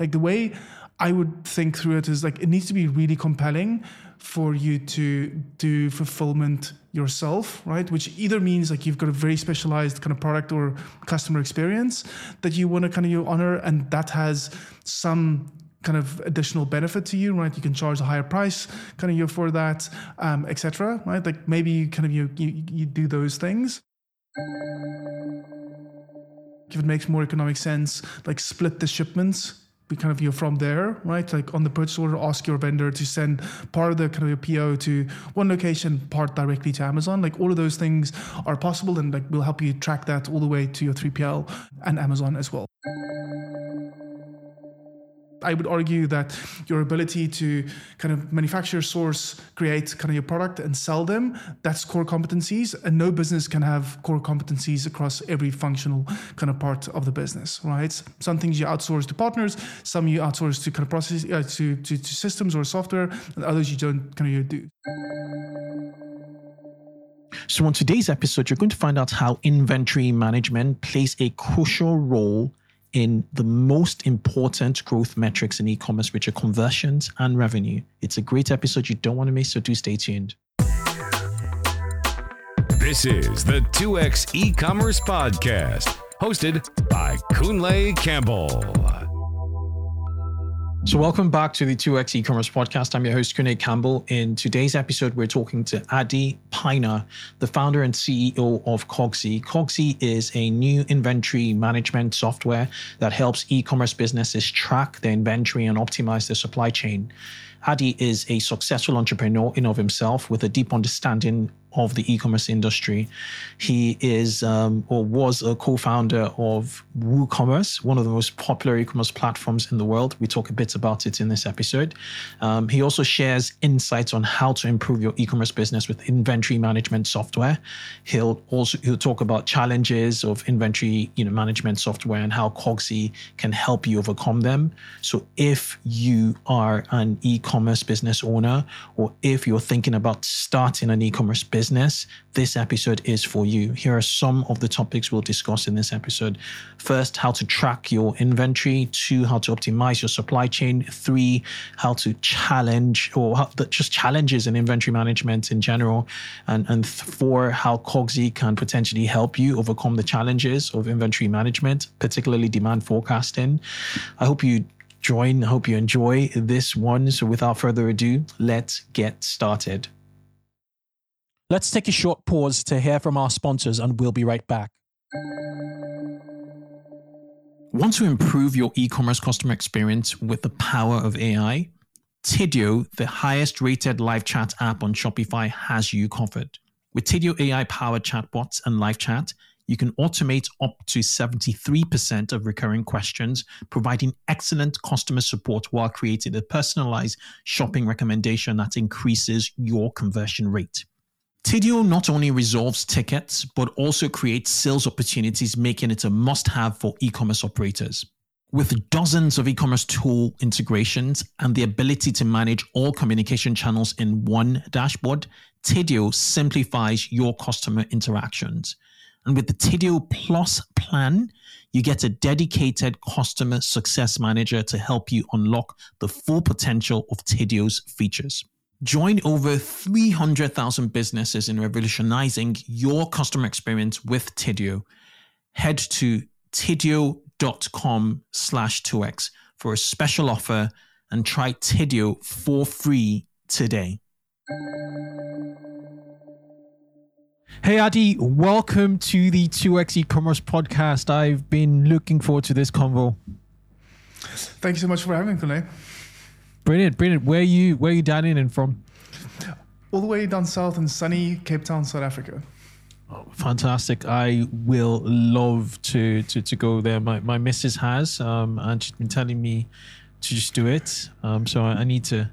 Like the way I would think through it is like it needs to be really compelling for you to do fulfillment yourself, right? Which either means like you've got a very specialized kind of product or customer experience that you want to kind of you honor, and that has some kind of additional benefit to you, right? You can charge a higher price kind of you for that, um, etc. Right? Like maybe you kind of you, you you do those things. If it makes more economic sense, like split the shipments kind of you from there, right? Like on the purchase order, ask your vendor to send part of the kind of your PO to one location, part directly to Amazon. Like all of those things are possible, and like we'll help you track that all the way to your 3PL and Amazon as well. I would argue that your ability to kind of manufacture, source, create kind of your product and sell them, that's core competencies. And no business can have core competencies across every functional kind of part of the business, right? Some things you outsource to partners, some you outsource to kind of process, uh, to, to, to systems or software, and others you don't kind of do. So, on today's episode, you're going to find out how inventory management plays a crucial role in the most important growth metrics in e-commerce, which are conversions and revenue. It's a great episode you don't want to miss, so do stay tuned. This is the 2x e-commerce podcast, hosted by Kunle Campbell. So, welcome back to the 2x e-commerce podcast. I'm your host, Kunle Campbell. In today's episode, we're talking to Adii Pienaar, the founder and CEO of Cogsy. Cogsy is a new inventory management software that helps e-commerce businesses track their inventory and optimize their supply chain. Adii is a successful entrepreneur in of himself with a deep understanding of the e-commerce industry. He is um, or was a co-founder of WooCommerce, one of the most popular e-commerce platforms in the world. We talk a bit about it in this episode. Um, he also shares insights on how to improve your e-commerce business with inventory management software. He'll also he'll talk about challenges of inventory you know management software and how Cogsy can help you overcome them. So if you are an e-commerce business owner or if you're thinking about starting an e-commerce business business, this episode is for you. Here are some of the topics we'll discuss in this episode. First, how to track your inventory. Two, how to optimize your supply chain. Three, how to challenge or how, just challenges in inventory management in general. And, and four, how Cogsy can potentially help you overcome the challenges of inventory management, particularly demand forecasting. I hope you join. I hope you enjoy this one. So without further ado, let's get started. Let's take a short pause to hear from our sponsors, and we'll be right back. Want to improve your e commerce customer experience with the power of AI? Tidio, the highest rated live chat app on Shopify, has you covered. With Tidio AI powered chatbots and live chat, you can automate up to 73% of recurring questions, providing excellent customer support while creating a personalized shopping recommendation that increases your conversion rate. Tidio not only resolves tickets, but also creates sales opportunities, making it a must have for e commerce operators. With dozens of e commerce tool integrations and the ability to manage all communication channels in one dashboard, Tidio simplifies your customer interactions. And with the Tidio Plus plan, you get a dedicated customer success manager to help you unlock the full potential of Tidio's features. Join over 300,000 businesses in revolutionizing your customer experience with Tidio. Head to tidio.com slash 2x for a special offer and try Tidio for free today. Hey Adii, welcome to the 2x e-commerce podcast. I've been looking forward to this convo. Thank you so much for having me today. Brilliant, brilliant. Where you where you down in and from? All the way down south in sunny Cape Town, South Africa. Oh, fantastic! I will love to to, to go there. My my missus has, um, and she's been telling me to just do it. Um, so I, I need to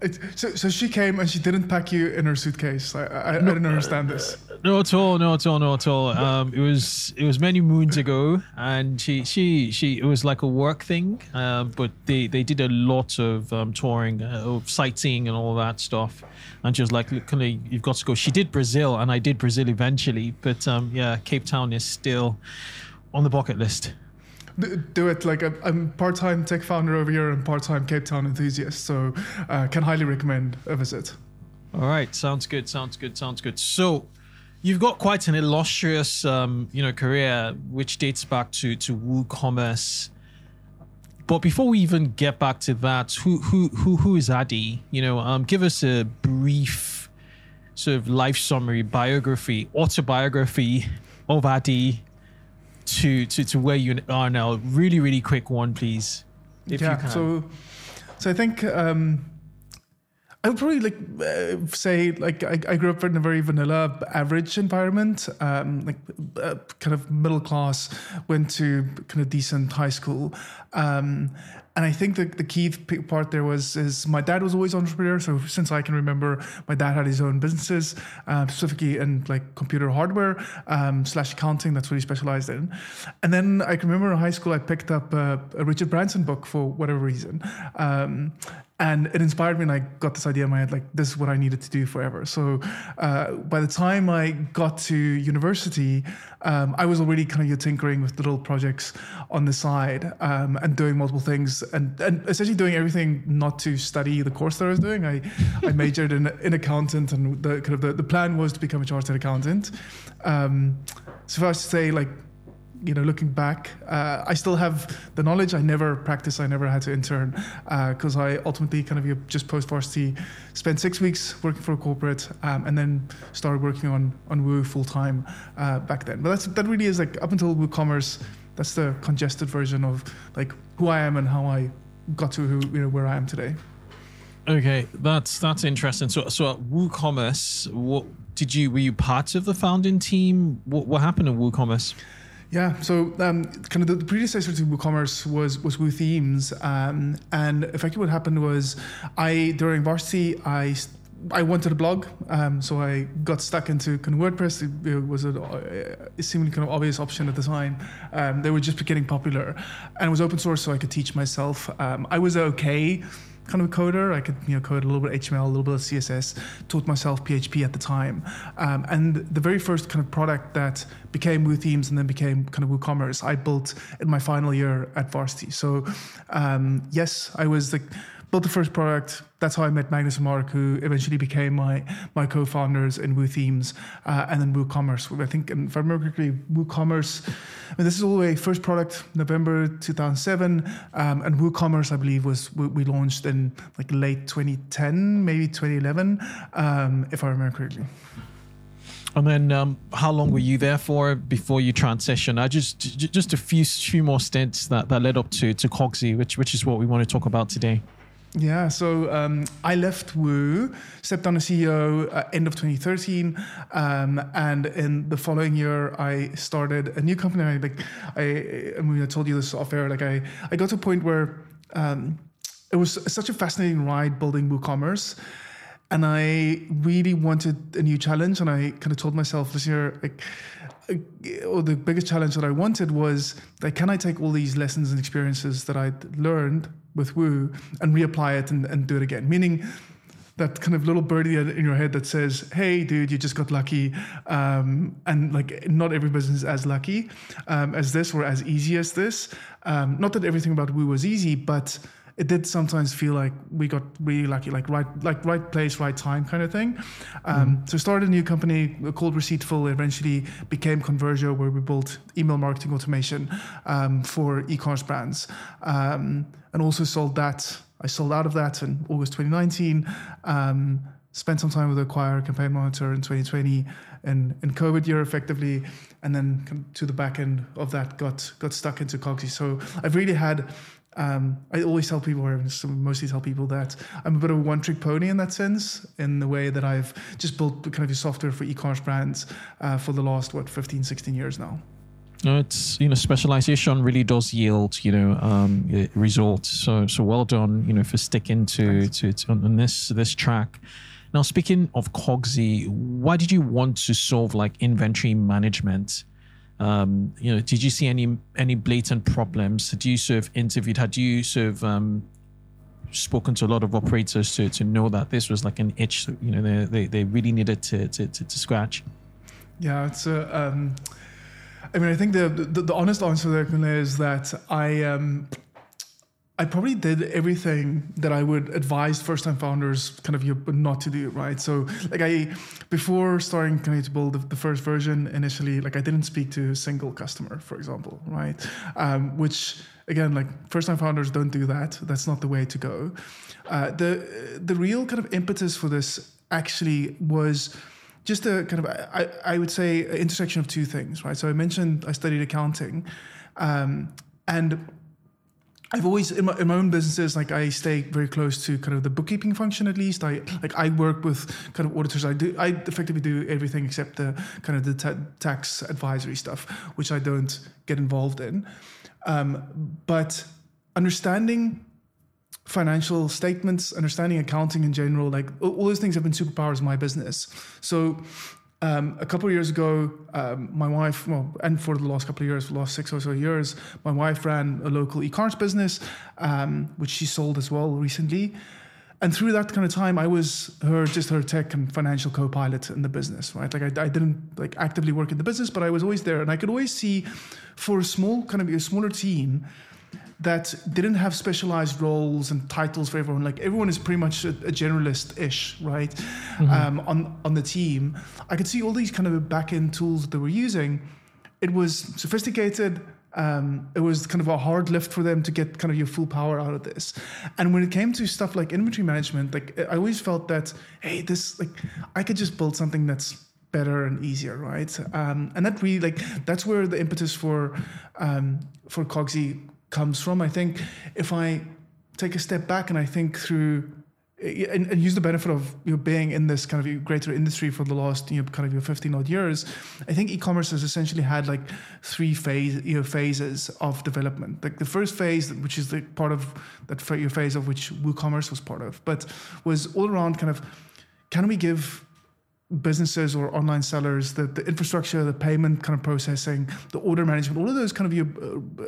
it, so, so she came and she didn't pack you in her suitcase. I, I, no, I didn't understand this. No, at all. No, at all. No, at all. Um, it was it was many moons ago, and she she she it was like a work thing. Uh, but they they did a lot of um, touring, uh, of sightseeing, and all that stuff. And she was like, "Look, you've got to go." She did Brazil, and I did Brazil eventually. But um, yeah, Cape Town is still on the bucket list. Do it. Like I'm, I'm part-time tech founder over here and part-time Cape Town enthusiast, so uh, can highly recommend a visit. All right, sounds good. Sounds good. Sounds good. So, you've got quite an illustrious, um, you know, career which dates back to to WooCommerce. But before we even get back to that, who who who who is Adii? You know, um, give us a brief sort of life summary, biography, autobiography of Adii to to to where you are now. Really, really quick one, please. If you yeah. can. So, so I think um, I would probably like uh, say like I, I grew up in a very vanilla, average environment, um, like uh, kind of middle class. Went to kind of decent high school, um, and I think the, the key part there was is my dad was always entrepreneur. So since I can remember, my dad had his own businesses, uh, specifically in like computer hardware um, slash accounting. That's what he specialized in. And then I can remember in high school I picked up a, a Richard Branson book for whatever reason. Um, and it inspired me and i got this idea in my head like this is what i needed to do forever. So uh, by the time i got to university um, i was already kind of tinkering with little projects on the side um, and doing multiple things and, and essentially doing everything not to study the course that i was doing. I, I majored in, in accountant and the kind of the, the plan was to become a chartered accountant. Um, so if i was to say like you know, looking back, uh, I still have the knowledge. I never practiced. I never had to intern because uh, I ultimately kind of just post varsity spent six weeks working for a corporate um, and then started working on on Woo full time uh, back then. But that's that really is like up until WooCommerce. That's the congested version of like who I am and how I got to who you know where I am today. Okay, that's that's interesting. So, so at WooCommerce, what did you were you part of the founding team? What what happened in WooCommerce? Yeah, so um, kind of the, the, predecessor to WooCommerce was was WooThemes, um, and effectively what happened was, I during varsity I I wanted a blog, um, so I got stuck into kind of WordPress. It, it was a, a seemingly kind of obvious option at the time. Um, they were just getting popular, and it was open source, so I could teach myself. Um, I was okay kind of a coder. I could you know code a little bit of HTML, a little bit of CSS. Taught myself PHP at the time, um, and the very first kind of product that became WooThemes and then became kind of WooCommerce, I built in my final year at Varsity. So um, yes, I was the built the first product. That's how I met Magnus and Mark, who eventually became my my co-founders in WooThemes uh, and then WooCommerce. I think, if I remember correctly, WooCommerce. I mean, this is all the way first product November 2007, um, and WooCommerce, I believe, was we launched in like late 2010, maybe 2011, um, if I remember correctly. And then, um, how long were you there for before you transitioned? I just just a few few more stints that, that led up to to Cogsy, which which is what we want to talk about today. Yeah, so um, I left Woo, stepped down as CEO uh, end of 2013, um, and in the following year I started a new company. I, like I, I mean, I told you this off air. Like I, I got to a point where um, it was such a fascinating ride building WooCommerce, and I really wanted a new challenge. And I kind of told myself this year, like or the biggest challenge that I wanted was like, can I take all these lessons and experiences that I'd learned with Woo and reapply it and, and do it again? Meaning that kind of little birdie in your head that says, "Hey, dude, you just got lucky," um, and like not every business is as lucky um, as this or as easy as this. Um, not that everything about Woo was easy, but it did sometimes feel like we got really lucky, like right, like right place, right time kind of thing. Um, mm. So started a new company called Receiptful. Eventually became Conversio, where we built email marketing automation um, for e-commerce brands, um, and also sold that. I sold out of that in August 2019 um, spent some time with Acquire Campaign Monitor in 2020 and in COVID year effectively, and then to the back end of that got got stuck into Cogsy. So I've really had um, I always tell people, or mostly tell people, that I'm a bit of a one trick pony in that sense, in the way that I've just built kind of a software for e commerce brands uh, for the last, what, 15, 16 years now. No, it's you know specialization really does yield you know um, results. So so well done you know for sticking to to, to on this this track. Now speaking of Cogsy, why did you want to solve like inventory management? Um, you know, did you see any any blatant problems? Had you sort of interviewed? Had you sort of um, spoken to a lot of operators to, to know that this was like an itch? You know, they they, they really needed to, to to, to scratch. Yeah, it's a. Um, I mean, I think the the, the honest answer is that I um, I probably did everything that I would advise first-time founders kind of not to do, right? So, like I, before starting kind of to build the, the, first version initially, like I didn't speak to a single customer, for example, right? Um, which again, like first-time founders don't do that. That's not the way to go. Uh, the the real kind of impetus for this actually was just a kind of I, I would say intersection of two things, right? So I mentioned I studied accounting, um, and I've always in my, in my own businesses like I stay very close to kind of the bookkeeping function at least. I like I work with kind of auditors. I do I effectively do everything except the kind of the ta- tax advisory stuff, which I don't get involved in. Um, but understanding financial statements, understanding accounting in general, like all those things have been superpowers in my business. So um, a couple of years ago, um, my wife, well, and for the last couple of years, for the last six or so years, my wife ran a local e-commerce business, um, which she sold as well recently. And through that kind of time, I was her just her tech and financial co-pilot in the business, right? Like I, I didn't like actively work in the business, but I was always there, and I could always see, for a small kind of a smaller team, that didn't have specialized roles and titles for everyone. Like everyone is pretty much a, a generalist-ish, right? Mm-hmm. Um, on on the team, I could see all these kind of back-end tools that they were using. It was sophisticated. Um, it was kind of a hard lift for them to get kind of your full power out of this. And when it came to stuff like inventory management, like I always felt that, hey, this like I could just build something that's better and easier, right? Um, and that really like that's where the impetus for um, for Cogsy comes from. I think if I take a step back and I think through and, and, use the benefit of you know, being in this kind of greater industry for the last you know kind of your 15 odd years, I think e-commerce has essentially had like three phase you know phases of development. Like the first phase, which is the part of that phase of which WooCommerce was part of, but was all around kind of can we give businesses or online sellers, the, the infrastructure, the payment kind of processing, the order management, all of those kind of your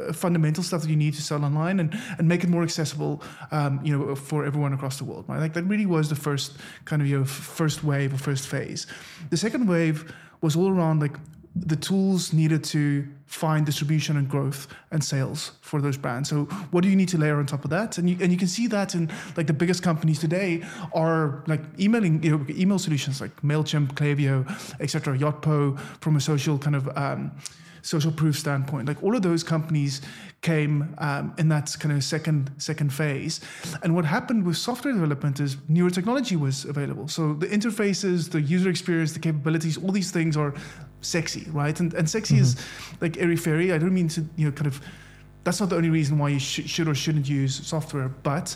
uh, fundamental stuff that you need to sell online and, and make it more accessible, um, you know, for everyone across the world. Right? Like that really was the first kind of your first wave or first phase. The second wave was all around like the tools needed to find distribution and growth and sales for those brands. So what do you need to layer on top of that? And you and you can see that in like the biggest companies today are like emailing you know, email solutions like Mailchimp, Klaviyo, etc. Yotpo from a social kind of um, social proof standpoint. Like all of those companies came um, in that kind of second second phase. And what happened with software development is newer technology was available. So the interfaces, the user experience, the capabilities, all these things are sexy, right? And and sexy mm-hmm. is like airy fairy. I don't mean to you know kind of. That's not the only reason why you sh- should or shouldn't use software, but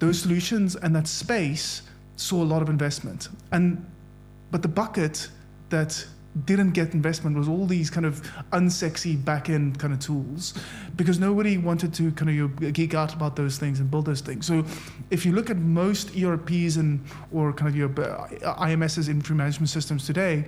those solutions and that space saw a lot of investment. And but the bucket that didn't get investment was all these kind of unsexy back end kind of tools because nobody wanted to kind of geek out about those things and build those things. So if you look at most ERPs and or kind of your uh, IMS's inventory management systems today,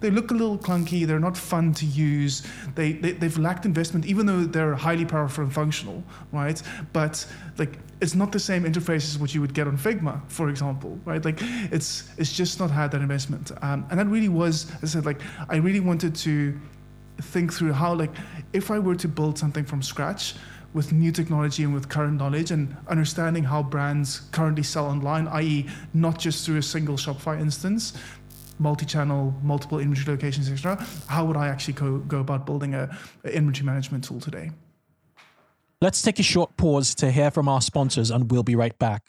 they look a little clunky. They're not fun to use. They, they have lacked investment, even though they're highly powerful and functional, right? But like it's not the same interface as what you would get on Figma, for example, right? Like it's it's just not had that investment, um, and that really was, as I said, like I really wanted to think through how like if I were to build something from scratch with new technology and with current knowledge and understanding how brands currently sell online, i.e., not just through a single Shopify instance, multi-channel, multiple inventory locations, etc. How would I actually go, go about building a, a inventory management tool today? Let's take a short pause to hear from our sponsors, and we'll be right back.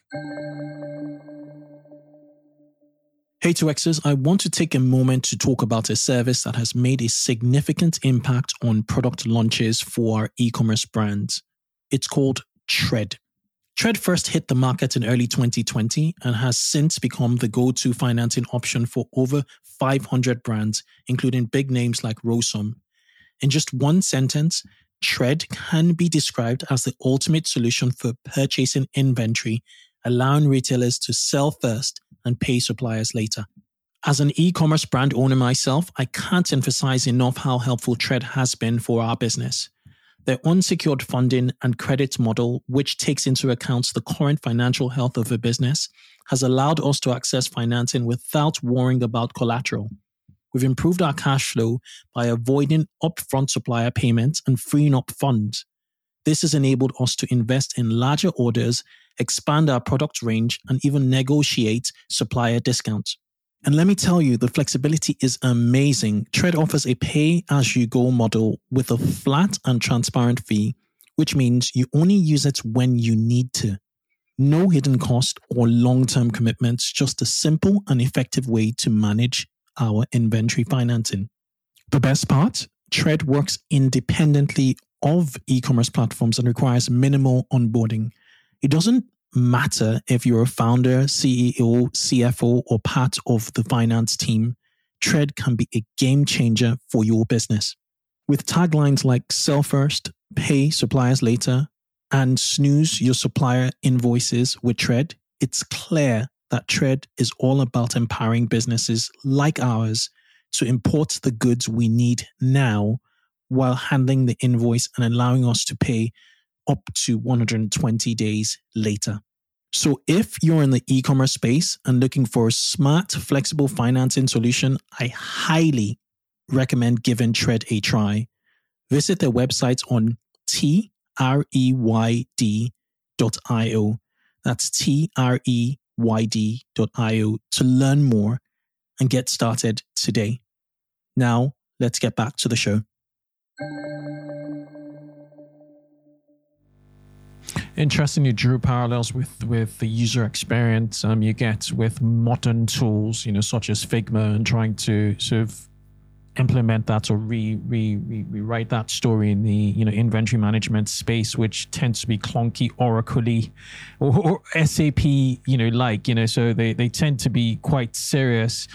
Hey 2Xers, I want to take a moment to talk about a service that has made a significant impact on product launches for e commerce brands. It's called Treyd. Treyd first hit the market in early 2020 and has since become the go to financing option for over 500 brands, including big names like Rosum. In just one sentence, Treyd can be described as the ultimate solution for purchasing inventory, allowing retailers to sell first and pay suppliers later. As an e commerce brand owner myself, I can't emphasize enough how helpful Treyd has been for our business. Their unsecured funding and credit model, which takes into account the current financial health of a business, has allowed us to access financing without worrying about collateral. we've improved our cash flow by avoiding upfront supplier payments and freeing up funds. This has enabled us to invest in larger orders, expand our product range, and even negotiate supplier discounts. And let me tell you, the flexibility is amazing. Treyd offers a pay as you go model with a flat and transparent fee, which means you only use it when you need to. No hidden cost or long term commitments, just a simple and effective way to manage our inventory financing. The best part Treyd works independently of e commerce platforms and requires minimal onboarding. It doesn't matter if you're a founder, CEO, CFO, or part of the finance team, Treyd can be a game changer for your business. With taglines like sell first, pay suppliers later, and snooze your supplier invoices with Treyd, it's clear that Treyd is all about empowering businesses like ours to import the goods we need now while handling the invoice and allowing us to pay up to 120 days later. So, if you're in the e commerce space and looking for a smart, flexible financing solution, I highly recommend giving Treyd a try. Visit their website on treyd.io. That's treyd.io to learn more and get started today. Now, let's get back to the show. Interesting, you drew parallels with with the user experience um, you get with modern tools, you know, such as Figma, and trying to sort of implement that or re, re, re, rewrite that story in the you know inventory management space, which tends to be clunky, oracly, or, or SAP, you know, like you know, so they, they tend to be quite serious.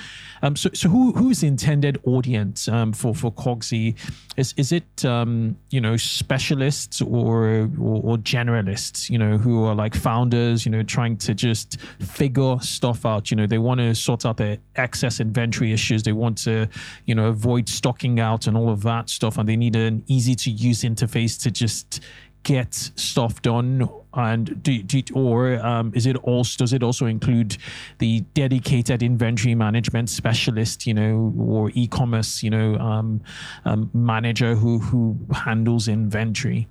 Um, so so who who's the intended audience um, for for Cogsy? Is is it um, you know specialists or, or or generalists? You know, who are like founders, you know, trying to just figure stuff out. You know, they want to sort out their excess inventory issues. They want to you know avoid avoid stocking out and all of that stuff, and they need an easy to use interface to just get stuff done. And do, do or um, is it also does it also include the dedicated inventory management specialist you know or e-commerce you know um, um, manager who who handles inventory?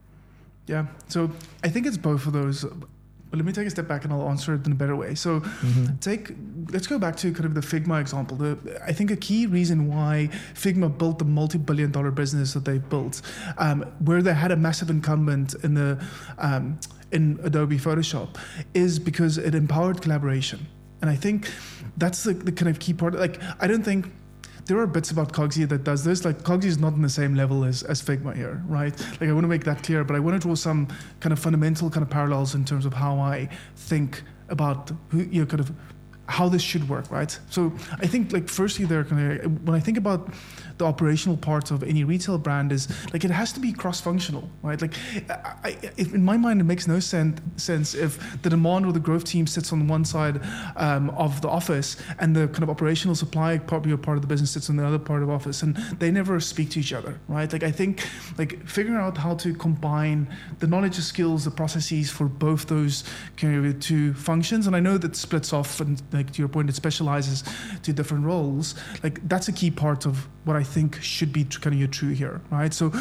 Yeah. So i think it's both of those but let me take a step back and I'll answer it in a better way. So, mm-hmm. take let's go back to kind of the Figma example. The, I think a key reason why Figma built the multi-billion-dollar business that they built, um, where they had a massive incumbent in the um, in Adobe Photoshop, is because it empowered collaboration. And I think that's the, the kind of key part. Like, I don't think there are bits about Cogsy that does this. Like Cogsy is not on the same level as, as Figma here, right? Like I want to make that clear, but I want to draw some kind of fundamental kind of parallels in terms of how I think about who you know, kind of how this should work, right? So I think like firstly there when I think about the operational parts of any retail brand is like it has to be cross-functional, right? Like, I, in my mind, it makes no sen- sense if the demand or the growth team sits on one side um, of the office and the kind of operational supply part, part of the business sits on the other part of office, and they never speak to each other, right? Like, I think like figuring out how to combine the knowledge, the skills, the processes for both those kind of two functions, and I know that splits off, and to your point, it specializes to different roles. Like, that's a key part of what I think should be kind of your true here, right? So,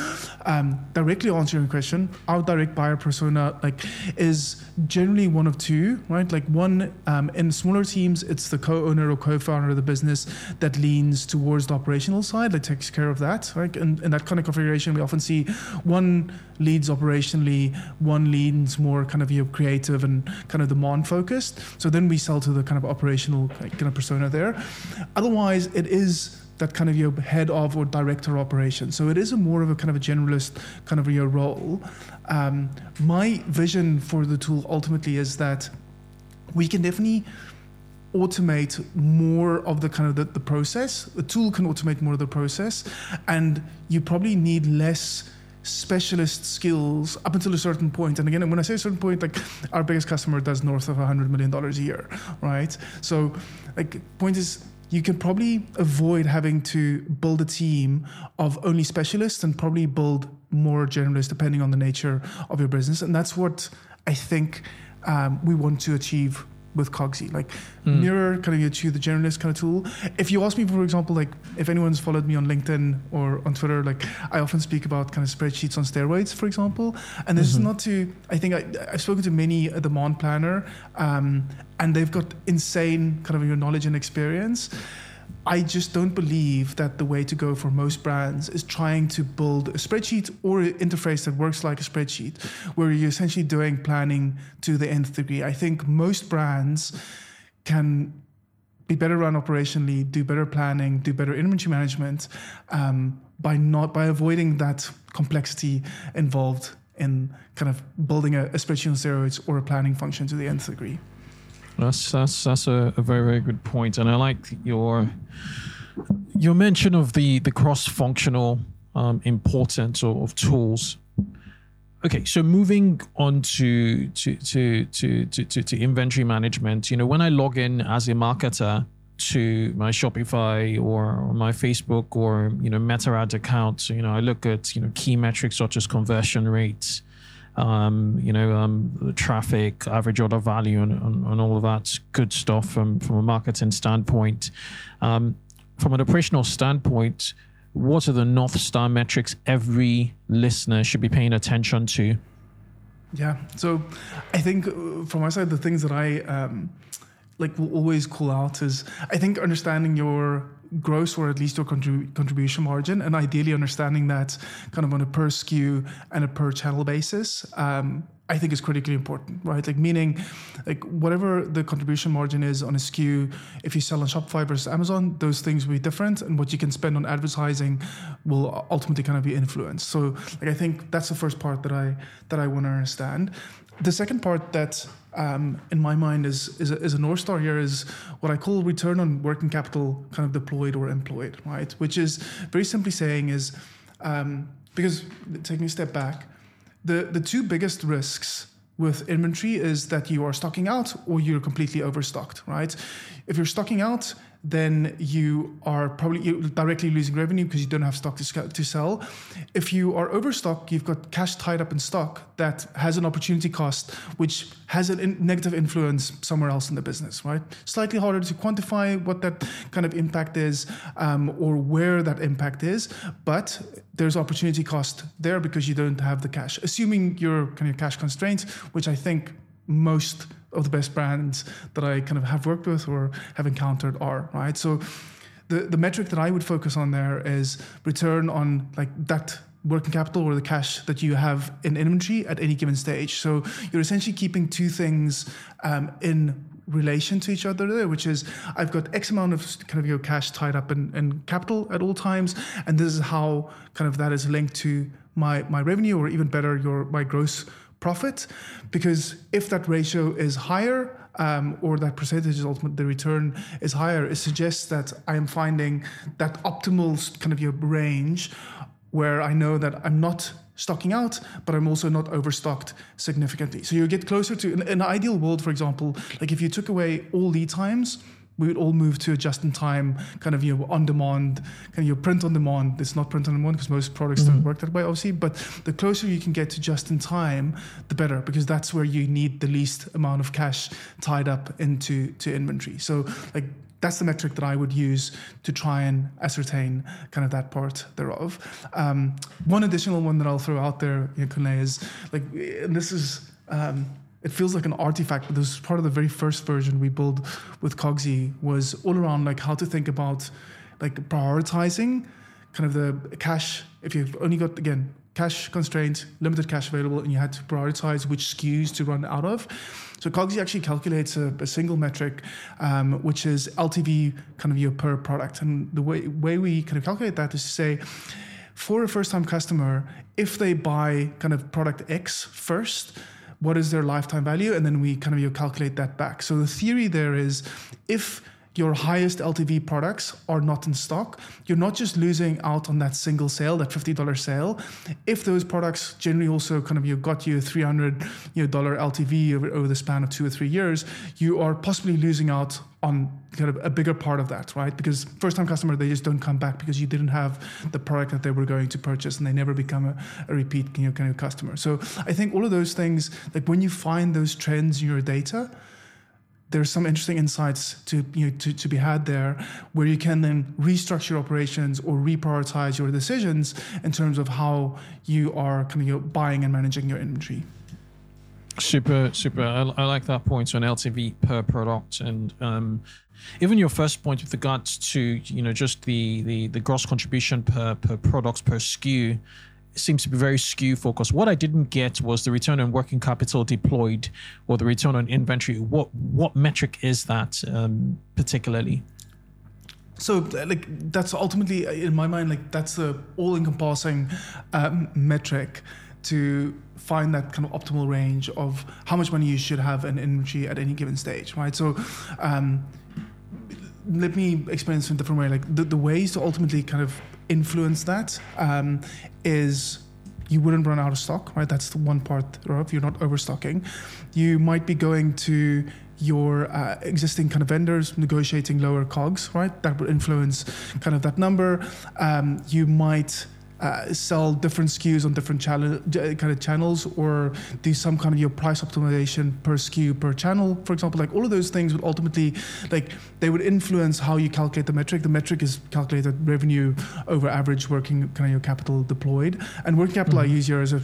um, directly answering your question, our direct buyer persona like is generally one of two, right? Like one um, in smaller teams, it's the co-owner or co-founder of the business that leans towards the operational side, that takes care of that, right? And in that kind of configuration, we often see one leads operationally, one leans more kind of your creative and kind of demand focused. So then we sell to the kind of operational kind of persona there. Otherwise, it is that kind of your head of or director operations. So it is a more of a kind of a generalist kind of your role. Um, my vision for the tool ultimately is that we can definitely automate more of the kind of the, the process. The tool can automate more of the process, and you probably need less specialist skills up until a certain point. And again, when I say a certain point, like our biggest customer does north of $100 million a year, right? So, like, point is, you can probably avoid having to build a team of only specialists and probably build more generalists depending on the nature of your business. And that's what I think um, we want to achieve with Cogsy, like mirror kind of to the generalist kind of tool. If you ask me, for example, like if anyone's followed me on LinkedIn or on Twitter, like I often speak about kind of spreadsheets on steroids, for example. And this is not to, I think I, I've spoken to many a demand planner, um, and they've got insane kind of your knowledge and experience. I just don't believe that the way to go for most brands is trying to build a spreadsheet or an interface that works like a spreadsheet, where you're essentially doing planning to the nth degree. I think most brands can be better run operationally, do better planning, do better inventory management um, by not by avoiding that complexity involved in kind of building a, a spreadsheet on steroids or a planning function to the nth degree. That's that's that's a, a very very good point, and I like your your mention of the the cross functional um, importance of, of tools. Okay, so moving on to to, to to to to to inventory management. You know, when I log in as a marketer to my Shopify or, my Facebook or you know Meta Ads account, you know, I look at you know key metrics such as conversion rates um, you know, um, traffic, average order value, and, and, and, all of that good stuff from, from a marketing standpoint. Um, from an operational standpoint, what are the North Star metrics every listener should be paying attention to? Yeah. So I think uh, from my side, the things that I um, like will always call out is I think understanding your gross or at least your contrib- contribution margin, and ideally understanding that kind of on a per SKU and a per channel basis. Um, I think is critically important, right? Like meaning, like whatever the contribution margin is on a SKU, if you sell on Shopify versus Amazon, those things will be different, and what you can spend on advertising will ultimately kind of be influenced. So, like I think that's the first part that I that I want to understand. The second part that um, in my mind is, is a, is, a, North Star here is what I call return on working capital kind of deployed or employed, right? Which is very simply saying is um, because taking a step back, the, the two biggest risks with inventory is that you are stocking out or you're completely overstocked, right? If you're stocking out, then you are probably directly losing revenue because you don't have stock to, sell. If you are overstocked, you've got cash tied up in stock that has an opportunity cost, which has a negative influence somewhere else in the business, right? Slightly harder to quantify what that kind of impact is um, or where that impact is, but there's opportunity cost there because you don't have the cash. Assuming you're kind of cash constraints, which I think most of the best brands that I kind of have worked with or have encountered are, right? So the, the metric that I would focus on there is return on like that working capital or the cash that you have in inventory at any given stage. So you're essentially keeping two things um, in relation to each other there, which is I've got X amount of kind of your cash tied up in, in capital at all times, and this is how kind of that is linked to my my revenue or even better your my gross profit because if that ratio is higher um, or that percentage is ultimately the return is higher it suggests that i am finding that optimal kind of your range where i know that i'm not stocking out but i'm also not overstocked significantly. So you get closer to in an ideal world for example like if you took away all lead times we would all move to a just-in-time kind of you know on-demand kind of your print on demand. It's not print on demand because most products mm-hmm. don't work that way, obviously. But the closer you can get to just-in-time, the better because that's where you need the least amount of cash tied up into to inventory. So like that's the metric that I would use to try and ascertain kind of that part thereof. Um, one additional one that I'll throw out there, you know, is like, and this is. Um, it feels like an artifact, but this is part of the very first version we built with Cogsy was all around like how to think about like prioritizing kind of the cash. If you've only got again cash constraints, limited cash available, and you had to prioritize which SKUs to run out of. So Cogsy actually calculates a, a single metric, um, which is LTV kind of your per product. And the way way we kind of calculate that is to say for a first time customer, if they buy kind of product X first, what is their lifetime value, and then we kind of you calculate that back. So the theory there is if your highest LTV products are not in stock, you're not just losing out on that single sale, that $50 sale. If those products generally also kind of you got you a 300 you know, LTV over, over the span of two or three years, you are possibly losing out on kind of a bigger part of that, right? Because first time customer, they just don't come back because you didn't have the product that they were going to purchase and they never become a, a repeat you know, kind of customer. So I think all of those things, like when you find those trends in your data, there's some interesting insights to you know to, to be had there where you can then restructure operations or reprioritize your decisions in terms of how you are kind of buying and managing your inventory. Super super. I, I like that point on ltv per product. And um, even your first point with regards to you know just the the, the gross contribution per per product per SKU seems to be very SKU focused. What I didn't get was the return on working capital deployed or the return on inventory. What what metric is that um, particularly? So like that's ultimately in my mind like that's the all-encompassing um, metric to find that kind of optimal range of how much money you should have in inventory at any given stage, right? So. Um, let me explain this in a different way. Like the, the ways to ultimately kind of influence that um, is you wouldn't run out of stock, right? That's the one part of you're not overstocking. You might be going to your uh, existing kind of vendors, negotiating lower cogs, right? That would influence kind of that number. Um, you might uh, sell different SKUs on different channel, kind of channels or do some kind of your price optimization per SKU per channel, for example. Like all of those things would ultimately, like they would influence how you calculate the metric. The metric is calculated revenue over average working kind of your capital deployed. And working capital mm-hmm. I use here as a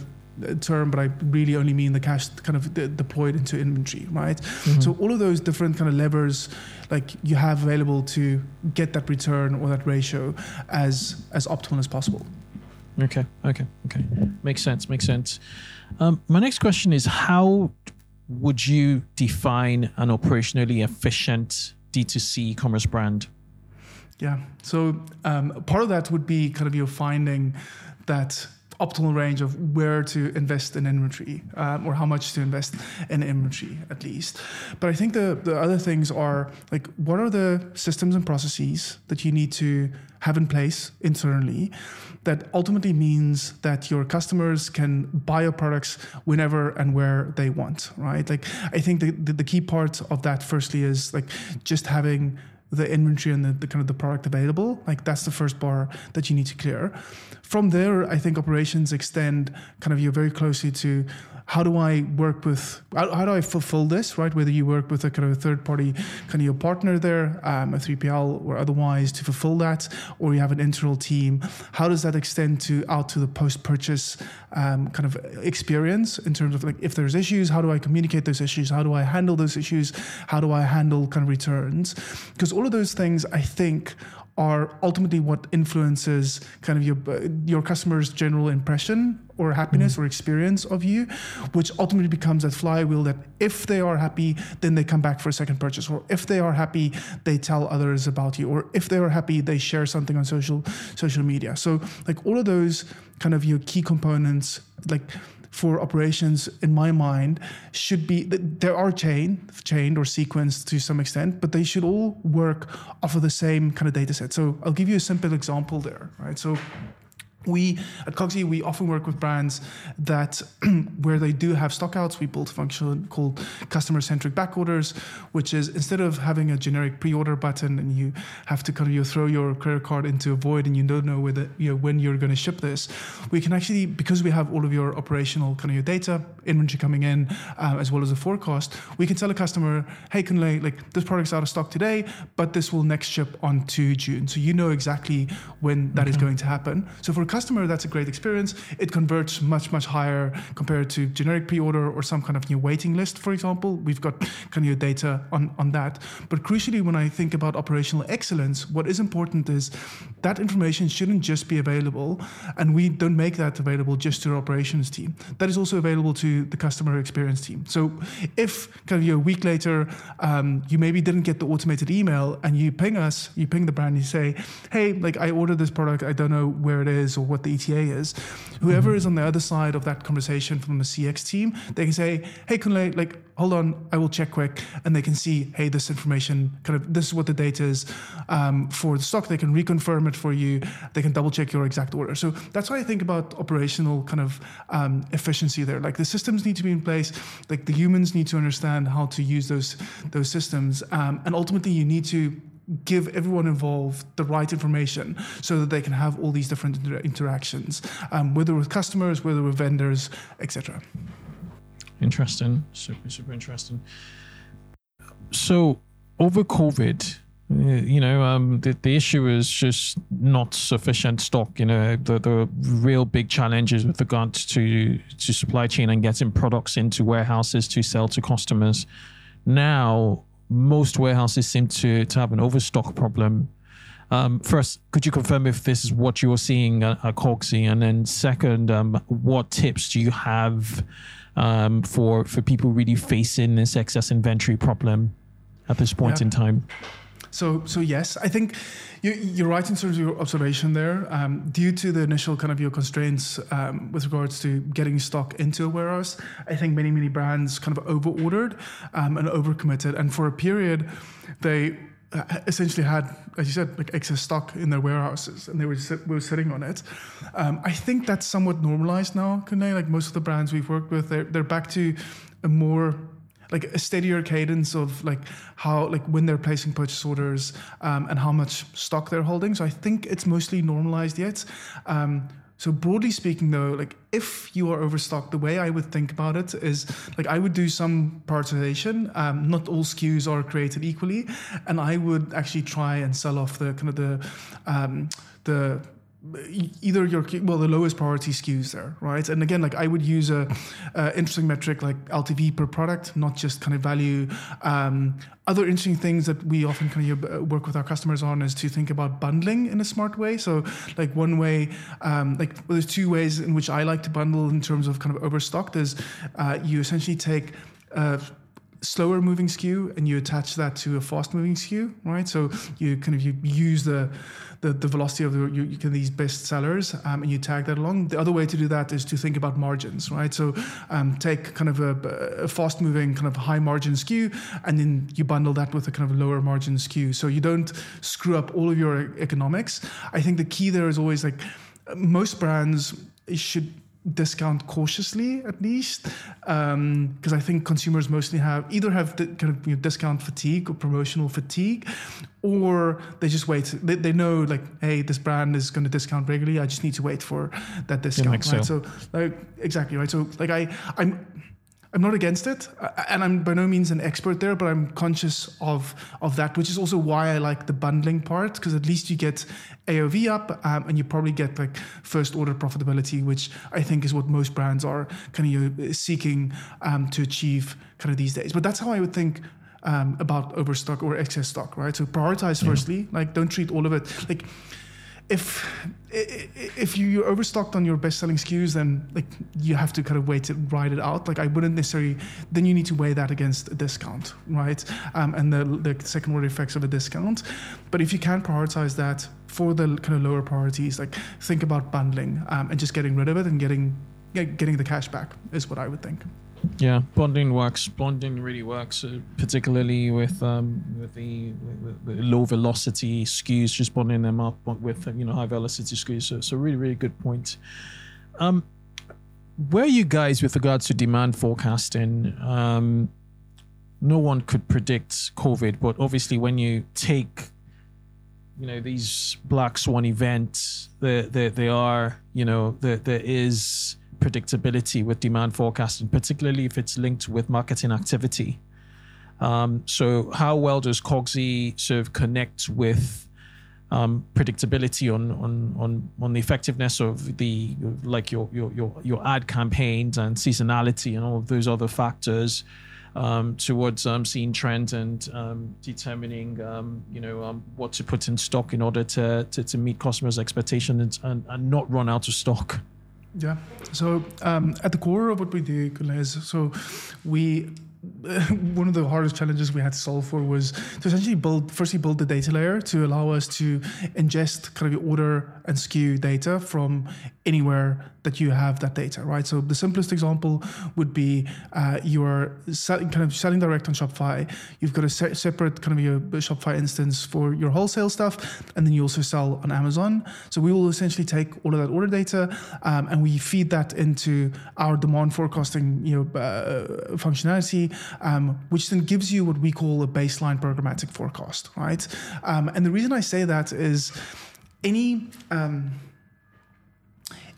term, but I really only mean the cash kind of de- deployed into inventory, right? Mm-hmm. So all of those different kind of levers, like you have available to get that return or that ratio as as optimal as possible. Okay. Okay. Okay. Makes sense. Makes sense. Um, my next question is how would you define an operationally efficient D2C e-commerce brand? Yeah. So um, part of that would be kind of your finding that optimal range of where to invest in inventory um, or how much to invest in inventory at least. But I think the, the other things are like what are the systems and processes that you need to have in place internally that ultimately means that your customers can buy your products whenever and where they want, right? Like I think the, the, the key part of that firstly is like just having the inventory and the, the, kind of the product available like that's the first bar that you need to clear from there i think operations extend kind of you very closely to how do I work with, how, how, do I fulfill this, right? Whether you work with a kind of a third party kind of your partner there, um, a 3PL or otherwise to fulfill that, or you have an internal team, how does that extend to out to the post purchase um, kind of experience in terms of like if there's issues, how do I communicate those issues? How do I handle those issues? How do I handle kind of returns? Because all of those things I think are ultimately what influences kind of your your customer's general impression or happiness mm. or experience of you, which ultimately becomes that flywheel that if they are happy, then they come back for a second purchase, or if they are happy, they tell others about you, or if they are happy, they share something on social social media. So like all of those kind of your key components, like for operations, in my mind, should be there are chain, chained or sequenced to some extent, but they should all work off of the same kind of data set. So I'll give you a simple example there, right? So we at Cogsy we often work with brands that where they do have stockouts, we build a function called customer centric back orders, which is instead of having a generic pre-order button and you have to kind of you throw your credit card into a void and you don't know whether you know when you're going to ship this, we can actually because we have all of your operational kind of your data inventory coming in uh, as well as a forecast, we can tell a customer, hey, can Kunle, like this product's out of stock today, but this will next ship on to June, so you know exactly when that okay. is going to happen. So for a customer, that's a great experience. It converts much, much higher compared to generic pre-order or some kind of new waiting list, for example. We've got kind of your data on, on that. But crucially, when I think about operational excellence, what is important is that information shouldn't just be available, and we don't make that available just to our operations team. That is also available to the customer experience team. So if kind of a week later, um, you maybe didn't get the automated email and you ping us, you ping the brand, you say, hey, like I ordered this product, I don't know where it is or what the ETA is. Whoever mm-hmm. is on the other side of that conversation from the CX team, they can say, "Hey, Kunle, like, hold on, I will check quick," and they can see, "Hey, this information, kind of, this is what the data is um, for the stock." They can reconfirm it for you. They can double check your exact order. So that's why I think about operational kind of um, efficiency there. Like the systems need to be in place. Like the humans need to understand how to use those those systems, um, and ultimately you need to give everyone involved the right information so that they can have all these different inter- interactions, um, whether with customers, whether with vendors, etc. Interesting, super super interesting. so over COVID, uh, you know, um, the, the issue is just not sufficient stock. You know, the, the real big challenges with regards to to supply chain and getting products into warehouses to sell to customers. Now, most warehouses seem to, to have an overstock problem. Um, first, could you confirm if this is what you're seeing at, at Cogsy? And then, second, um, what tips do you have um, for for people really facing this excess inventory problem at this point Yeah. in time? So, so yes, I think you, you're right in terms of your observation there. Um, due to the initial kind of your constraints um, with regards to getting stock into a warehouse, I think many many brands kind of over-ordered um, and overcommitted, and for a period, they uh, essentially had, as you said, like excess stock in their warehouses, and they were sit, were sitting on it. Um, I think that's somewhat normalized now. Kunle. Like most of the brands we've worked with, they're they're back to a more like a steadier cadence of like how like when they're placing purchase orders um, and how much stock they're holding. So I think it's mostly normalized yet. Um, so broadly speaking, though, like if you are overstocked, the way I would think about it is like I would do some prioritization. Um, not all SKUs are created equally, and I would actually try and sell off the kind of the um, the either your well the lowest priority SKUs there, right? And again, like I would use a, a interesting metric like LTV per product, not just kind of value. Um, other interesting things that we often kind of uh, work with our customers on is to think about bundling in a smart way. So, like one way, um, like well, there's two ways in which I like to bundle in terms of kind of overstocked is uh, you essentially take. Uh, slower moving SKU and you attach that to a fast moving SKU right? So you kind of you use the the, the velocity of the, you, you can these best sellers um, and you tag that along. The other way to do that is to think about margins, right? So um, take kind of a, a fast moving kind of high margin SKU and then you bundle that with a kind of lower margin SKU. So you don't screw up all of your economics. I think the key there is always like most brands should discount cautiously at least because I think consumers mostly have either have the kind of you know, discount fatigue or promotional fatigue or they just wait they, they know like hey this brand is going to discount regularly I just need to wait for that discount right so. so like exactly right so like I I'm I'm not against it, and I'm by no means an expert there, but I'm conscious of of that, which is also why I like the bundling part because at least you get AOV up, um, and you probably get like first order profitability, which I think is what most brands are kind of you know, seeking um, to achieve kind of these days. But that's how I would think. Um, about overstock or excess stock, right? So prioritize firstly, like don't treat all of it like if if you, you're overstocked on your best-selling SKUs, then like you have to kind of wait to ride it out. Like I wouldn't necessarily. Then you need to weigh that against a discount, right? Um, and the the second-order effects of a discount. But if you can prioritize that for the kind of lower priorities, like think about bundling um, and just getting rid of it and getting getting the cash back is what I would think. Yeah, bonding works. Bonding really works, uh, particularly with um, with the, with low velocity SKUs, just bonding them up with you know high velocity SKUs. So, so really, really good point. Um, where you guys with regards to demand forecasting? Um, no one could predict COVID, but obviously, when you take you know these black swan events, there there, there are you know there there is predictability with demand forecasting, particularly if it's linked with marketing activity. Um, so, how well does Cogsy sort of connect with um, predictability on, on on on the effectiveness of the like your your your your ad campaigns and seasonality and all of those other factors um, towards um, seeing trends and um, determining um, you know um, what to put in stock in order to to, to meet customers' expectations and, and not run out of stock. Yeah. So um, at the core of what we do, so we one of the hardest challenges we had to solve for was to essentially build firstly build the data layer to allow us to ingest kind of order and SKU data from anywhere that you have that data, right? So the simplest example would be uh, you are selling, kind of selling direct on Shopify. You've got a se- separate kind of your Shopify instance for your wholesale stuff, and then you also sell on Amazon. So we will essentially take all of that order data um, and we feed that into our demand forecasting, you know, uh, functionality, um, which then gives you what we call a baseline programmatic forecast, right? Um, and the reason I say that is any um,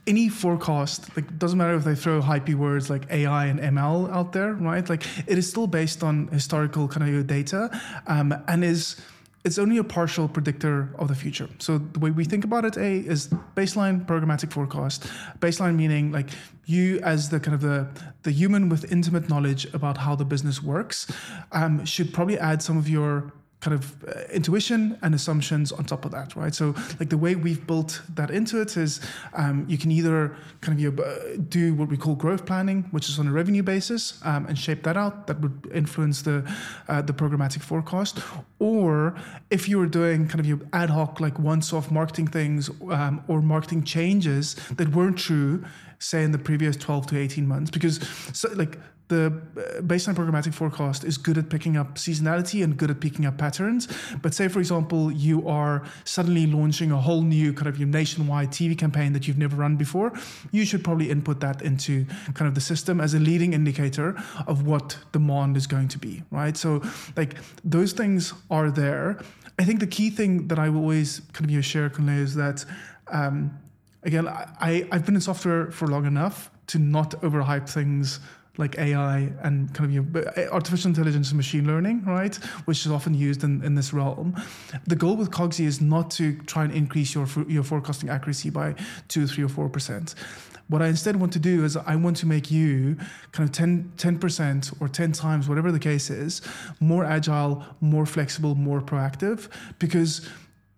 any forecast, like doesn't matter if they throw hypey words like AI and ML out there, right? Like it is still based on historical kind of data, um, and is it's only a partial predictor of the future. So the way we think about it, A, is baseline programmatic forecast. Baseline meaning like you as the kind of the, the human with intimate knowledge about how the business works um, should probably add some of your kind of uh, intuition and assumptions on top of that, right? So, like the way we've built that into it is um, you can either kind of uh, do what we call growth planning, which is on a revenue basis, um, and shape that out. That would influence the uh, the programmatic forecast. Or if you were doing kind of your ad hoc, like once-off marketing things um, or marketing changes that weren't true say in the previous 12 to 18 months because so, like the uh, baseline programmatic forecast is good at picking up seasonality and good at picking up patterns. But say, for example, you are suddenly launching a whole new kind of your nationwide TV campaign that you've never run before, you should probably input that into kind of the system as a leading indicator of what demand is going to be, right? So, like those things are there. I think the key thing that I will always kind of you know, share, Kunle, is that um, again, I, I've been in software for long enough to not overhype things like AI and kind of you know, uh, artificial intelligence and machine learning, right, which is often used in, in this realm. The goal with Cogsy is not to try and increase your your forecasting accuracy by two, three, or four percent. What I instead want to do is I want to make you kind of 10 percent or ten times, whatever the case is, more agile, more flexible, more proactive, because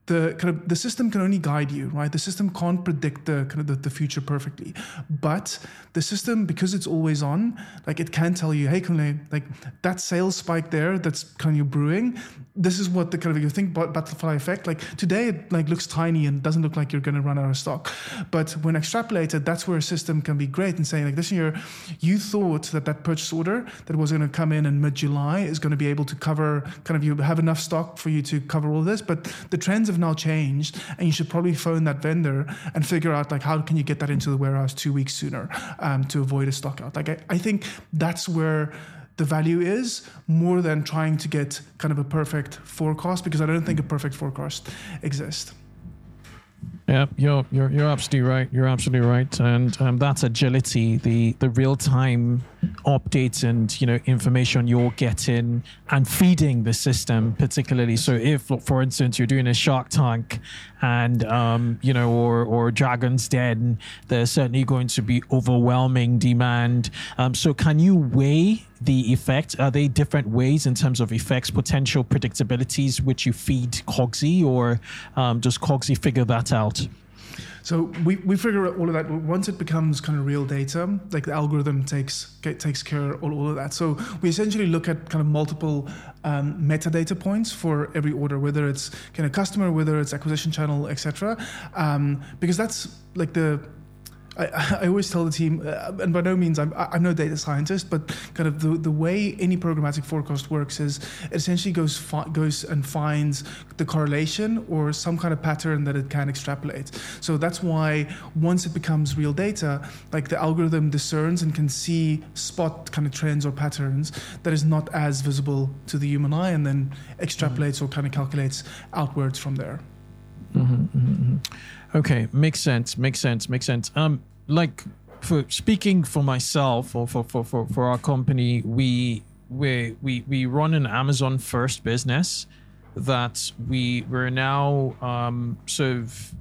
the kind of the system can only guide you, right? The system can't predict the kind of the, the, future perfectly, but the system because it's always on, like it can tell you, hey, Kunle, like that sales spike there, that's kind of brewing. This is what the kind of you think butterfly effect. Like today, it like looks tiny and doesn't look like you're going to run out of stock, but when extrapolated, that's where a system can be great and saying like this year, you thought that that purchase order that was going to come in in mid July is going to be able to cover kind of you have enough stock for you to cover all this, but the trends have now changed and you should probably phone that vendor and figure out like how can you get that into the warehouse two weeks sooner um, to avoid a stock out like I, I think that's where the value is more than trying to get kind of a perfect forecast because I don't think a perfect forecast exists. Yeah, you're you're you're absolutely right. You're absolutely right, and um, that's agility, the the real time updates and you know information you're getting and feeding the system, particularly. So if, for instance, you're doing a Shark Tank, and um, you know, or or Dragon's Den, there's certainly going to be overwhelming demand. Um, so can you weigh the effect? Are they different ways in terms of effects, potential predictabilities, which you feed Cogsy, or um, does Cogsy figure that out? So we, we figure out all of that once it becomes kind of real data, like the algorithm takes takes care of all, all of that. So we essentially look at kind of multiple um, metadata points for every order, whether it's kind of customer, whether it's acquisition channel, etc. Um, because that's like the I, I, always tell the team, uh, and by no means I'm, I'm no data scientist, but kind of the, the way any programmatic forecast works is it essentially goes fi- goes and finds the correlation or some kind of pattern that it can extrapolate. So that's why once it becomes real data, like the algorithm discerns and can see spot kind of trends or patterns that is not as visible to the human eye, and then extrapolates mm-hmm. or kind of calculates outwards from there. Mm-hmm, mm-hmm. Okay, makes sense. Makes sense. Makes sense. Um, like for speaking for myself or for for for, for our company, we we we we run an Amazon first business that we we're now um sort of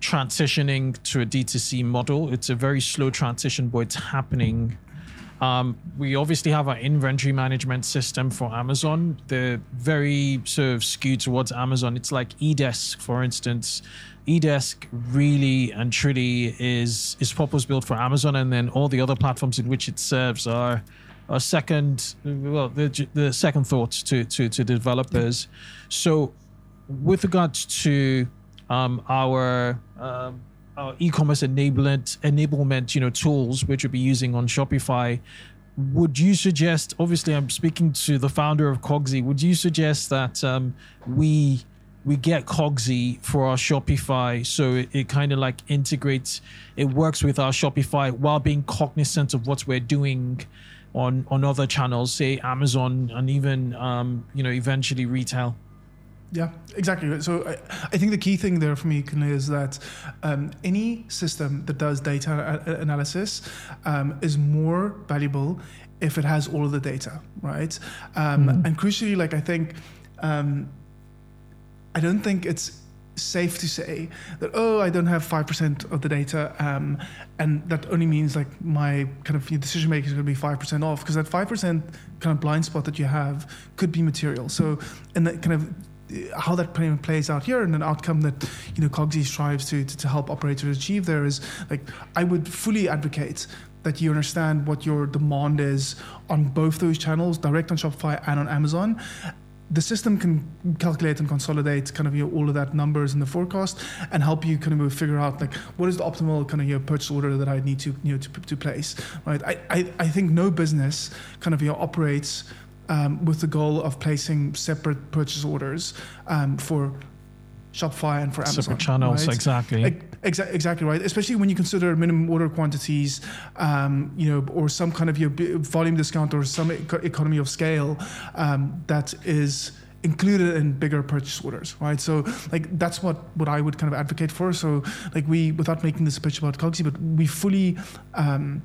transitioning to a D2C model. It's a very slow transition, but it's happening. Um, we obviously have our inventory management system for Amazon. They're very sort of skewed towards Amazon. It's like eDesk, for instance eDesk really and truly is is purpose built for Amazon, and then all the other platforms in which it serves are are second well the, the second thoughts to, to to developers. So, with regards to um, our um, our e-commerce enablement enablement you know tools which we'll be using on Shopify would you suggest obviously i'm speaking to the founder of cogsy would you suggest that um, we we get Cogsy for our Shopify. So it, it kind of like integrates, it works with our Shopify while being cognizant of what we're doing on on other channels, say Amazon and even um, you know eventually retail. Yeah, exactly. So I, I think the key thing there for me Kunle, is that um, any system that does data a- analysis um, is more valuable if it has all of the data, right? Um, Mm-hmm. And crucially, like I think, um, I don't think it's safe to say that oh I don't have five percent of the data, um, and that only means like my kind of decision making is going to be five percent off because that five percent kind of blind spot that you have could be material. So and that kind of uh, how that play- plays out here and an outcome that you know Cogsy strives to, to to help operators achieve there is like I would fully advocate that you understand what your demand is on both those channels, direct on Shopify and on Amazon. The system can calculate and consolidate kind of your, all of that numbers in the forecast and help you kind of figure out like what is the optimal kind of your purchase order that I need to you know to, to place. Right. I, I, I think no business kind of you know, operates um, with the goal of placing separate purchase orders um, for Shopify and for Amazon. Separate channels, right? exactly. Exa- exactly right. Especially when you consider minimum order quantities, um, you know, or some kind of your volume discount or some eco- economy of scale um, that is included in bigger purchase orders, right? So like that's what what I would kind of advocate for. So like we, without making this a pitch about Cogsy, but we fully um,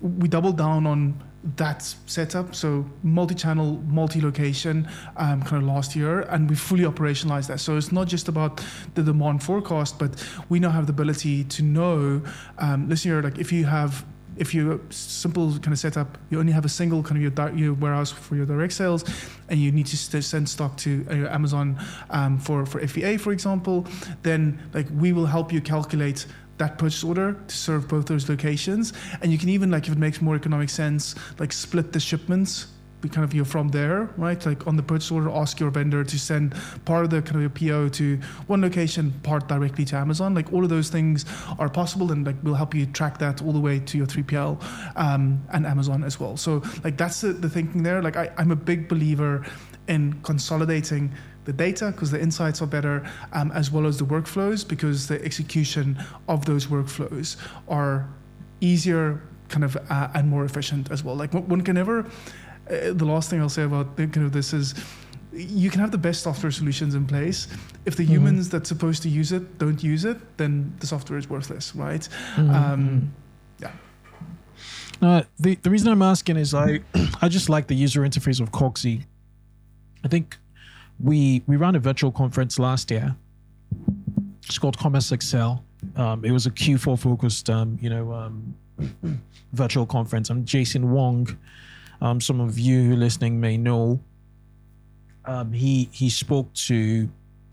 we double down on that setup. So multi-channel, multi-location, um, kind of last year, and we fully operationalized that. So it's not just about the demand forecast, but we now have the ability to know. Um, listen here, like if you have. If you simple kind of setup, you only have a single kind of your, your warehouse for your direct sales, and you need to st- send stock to uh, Amazon um, for for FBA, for example. Then like we will help you calculate that purchase order to serve both those locations. And you can even like if it makes more economic sense, like split the shipments. We kind of you from there, right? Like on the purchase order, ask your vendor to send part of the kind of your PO to one location, part directly to Amazon. Like all of those things are possible, and like we'll help you track that all the way to your 3PL um, and Amazon as well. So like that's the, the thinking there. Like I, I'm a big believer in consolidating the data because the insights are better, um, as well as the workflows because the execution of those workflows are easier, kind of, uh, and more efficient as well. Like one can never. Uh, the last thing I'll say about kind of this is. You can have the best software solutions in place. If the humans that's supposed to use it don't use it, then the software is worthless, right? Um, yeah. Uh, the the reason I'm asking is I I just like the user interface of Cogsy. I think we we ran a virtual conference last year. It's called Commerce Excel. Um, it was a Q4 focused, um, you know, um, virtual conference. I'm Jason Wong. Um, some of you listening may know. Um, he he spoke to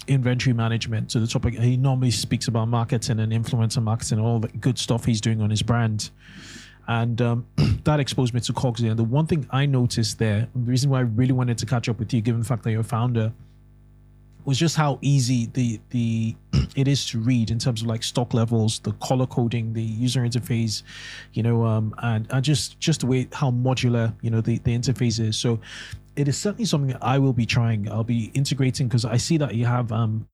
inventory management to the topic. He normally speaks about marketing and influencer marketing, all the good stuff he's doing on his brand and um, that exposed me to Cogsy. And the one thing I noticed there, the reason why I really wanted to catch up with you, given the fact that you're a founder, was just how easy the the it is to read in terms of like stock levels, the color coding, the user interface, you know, um, and, and just just the way how modular you know the the interface is. So it is certainly something I will be trying. I'll be integrating because I see that you have um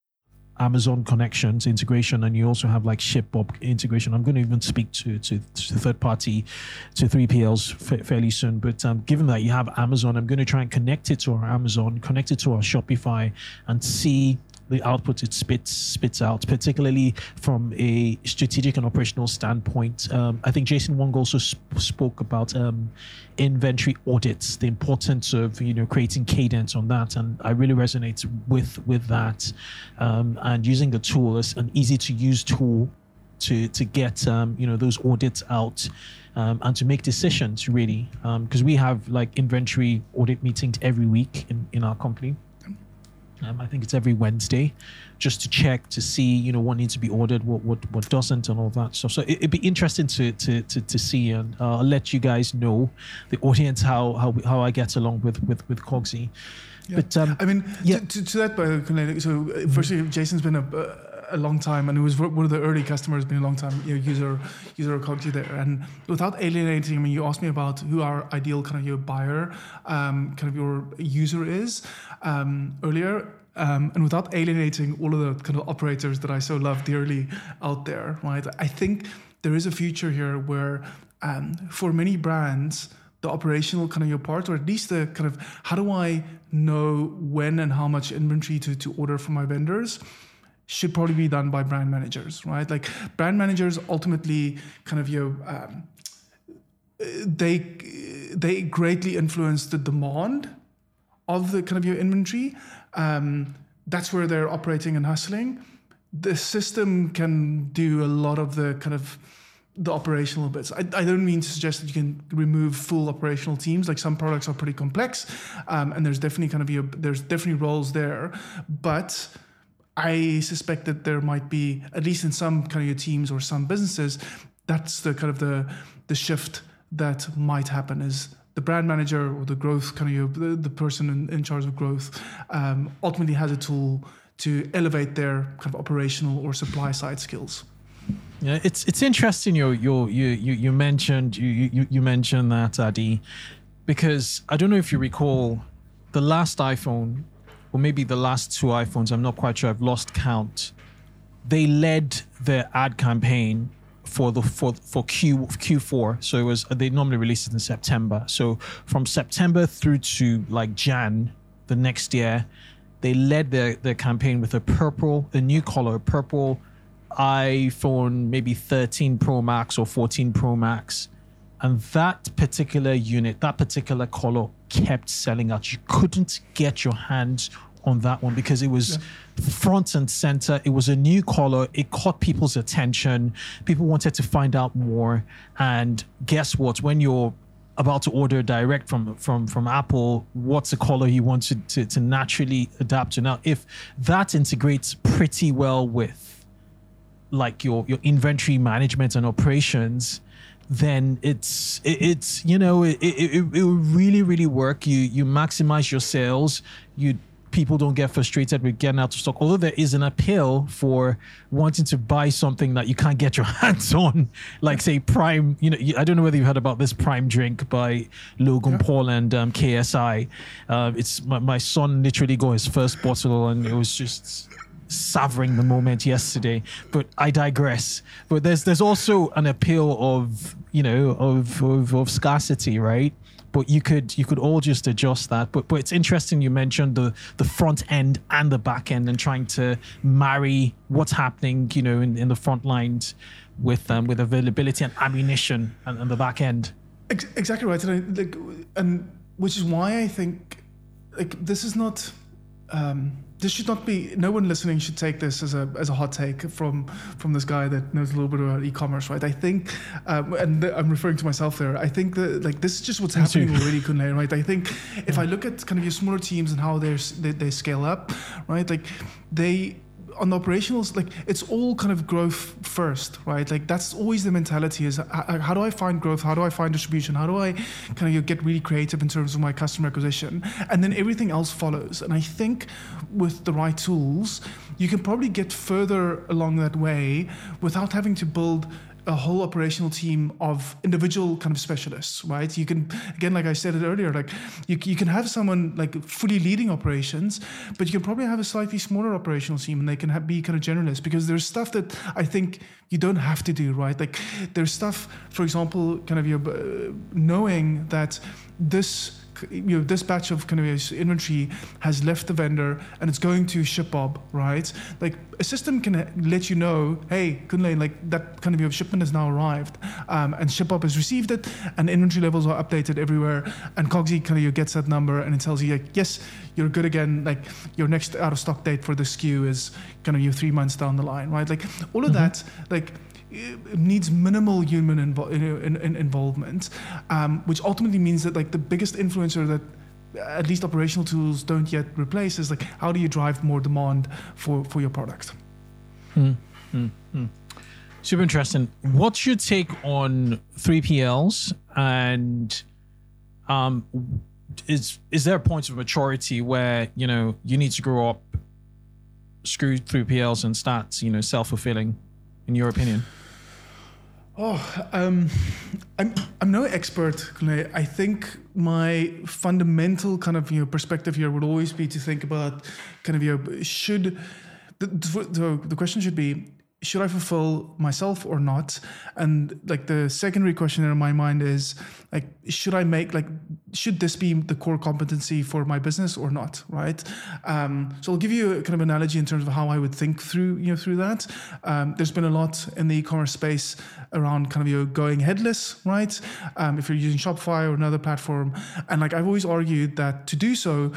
Amazon connections integration, and you also have like Shipbob integration. I'm going to even speak to to, to third party, to 3PLs fa- fairly soon. But um, given that you have Amazon, I'm going to try and connect it to our Amazon, connect it to our Shopify, and see the output it spits spits out, particularly from a strategic and operational standpoint. Um, I think Jason Wong also sp- spoke about um, inventory audits, the importance of you know creating cadence on that, and I really resonate with with that. Um, and using a tool as an easy to use tool to to get um, you know those audits out um, and to make decisions really because we have like inventory audit meetings every week in, in our company um, I think it's every Wednesday, just to check to see you know what needs to be ordered, what what, what doesn't, and all that stuff. So it, it'd be interesting to to to, to see, and uh, I'll let you guys know, the audience, how how we- how I get along with with with Cogsy. Yeah. But um, I mean, yeah. to, to, to that, uh, so uh, firstly, Jason's been a, a long time, and it was one of the early customers, been a long time you know, user user Cogsy there. And without alienating, I mean, you asked me about who our ideal kind of your buyer, um, kind of your user is um, earlier. Um, and without alienating all of the kind of operators that I so love dearly out there, right? I think there is a future here where, um, for many brands, the operational kind of your part, or at least the kind of how do I know when and how much inventory to, to order from my vendors should probably be done by brand managers, right? Like brand managers ultimately kind of you um, they they greatly influence the demand of the kind of your inventory. Um, that's where they're operating and hustling. The system can do a lot of the kind of the operational bits. I, I, don't mean to suggest that you can remove full operational teams. Like some products are pretty complex, um, and there's definitely kind of your, there's definitely roles there. But I suspect that there might be at least in some kind of your teams or some businesses, that's the kind of the the shift that might happen is the brand manager or the growth kind of the, the person in, in charge of growth um, ultimately has a tool to elevate their kind of operational or supply side skills. Yeah, it's it's interesting. You you you you mentioned you you you mentioned that Adii, because I don't know if you recall, the last iPhone, or maybe the last two iPhones. I'm not quite sure. I've lost count. They led the ad campaign for the for for Q Q4. So it was they normally release it in September. So from September through to like Jan the next year, they led their their campaign with a purple, a new color, purple iPhone maybe 13 Pro Max or 14 Pro Max. And that particular unit, that particular color kept selling out. You couldn't get your hands on that one because it was yeah. front and center. It was a new color. It caught people's attention. People wanted to find out more. And guess what? When you're about to order direct from from from Apple, what's the color you want to, to, to naturally adapt to? Now, if that integrates pretty well with like your your inventory management and operations then it's it, it's you know it, it, it, will really really work. You you maximize your sales. You people don't get frustrated with getting out of stock. Although there is an appeal for wanting to buy something that you can't get your hands on like say prime you know i don't know whether you've heard about this prime drink by logan yeah. paul and um, ksi uh, it's my, my son literally got his first bottle and it was just savoring the moment yesterday. But I digress. But there's there's also an appeal of you know of of, of scarcity, right? But you could you could all just adjust that. But but it's interesting you mentioned the the front end and the back end and trying to marry what's happening, you know, in, in the front lines with um, with availability and ammunition and, and the back end. Exactly right, and I, like, and which is why I think like this is not. Um, this should not be. No one listening should take this as a as a hot take from from this guy that knows a little bit about e-commerce, right? I think, um, and I'm referring to myself there. I think that like this is just what's happening already, Kunle, right? I think if I look at kind of your smaller teams and how they're they, they scale up, right? Like they on the operationals, like it's all kind of growth first, right? Like that's always the mentality is how, how, do I find growth? How do I find distribution? How do I kind of get really creative in terms of my customer acquisition? And then everything else follows. And I think with the right tools, you can probably get further along that way without having to build a whole operational team of individual kind of specialists, right? You can, again, like I said it earlier, like you, you can have someone like fully leading operations, but you can probably have a slightly smaller operational team and they can have, be kind of generalists because there's stuff that I think you don't have to do, right? Like there's stuff, for example, kind of your uh, knowing that this you know this batch of kind of inventory has left the vendor and it's going to ShipBob, right? Like a system can let you know, hey, Kunle, like that kind of your shipment has now arrived, um, and ShipBob has received it, and inventory levels are updated everywhere, and Cogsy kind of gets that number and it tells you like, yes, you're good again. Like your next out of stock date for the SKU is kind of you three months down the line, right? Like all of mm-hmm. that, like needs minimal human invo- in, in, involvement, um, which ultimately means that like the biggest influencer that at least operational tools don't yet replace is like how do you drive more demand for for your product. Hmm. Super interesting. What's your take on 3PLs and um, is is there a point of maturity where you know you need to grow up, screw 3PLs and start you know self fulfilling, in your opinion? Oh, um, I'm I'm no expert. I think my fundamental kind of you know perspective here would always be to think about kind of you know should the the, the question should be should I fulfill myself or not? And like the secondary question in my mind is like, should I make like, should this be the core competency for my business or not? Right. Um, so I'll give you a kind of analogy in terms of how I would think through you know through that. Um, there's been a lot in the e-commerce space around kind of you know, going headless, right? Um, if you're using Shopify or another platform, and like I've always argued that to do so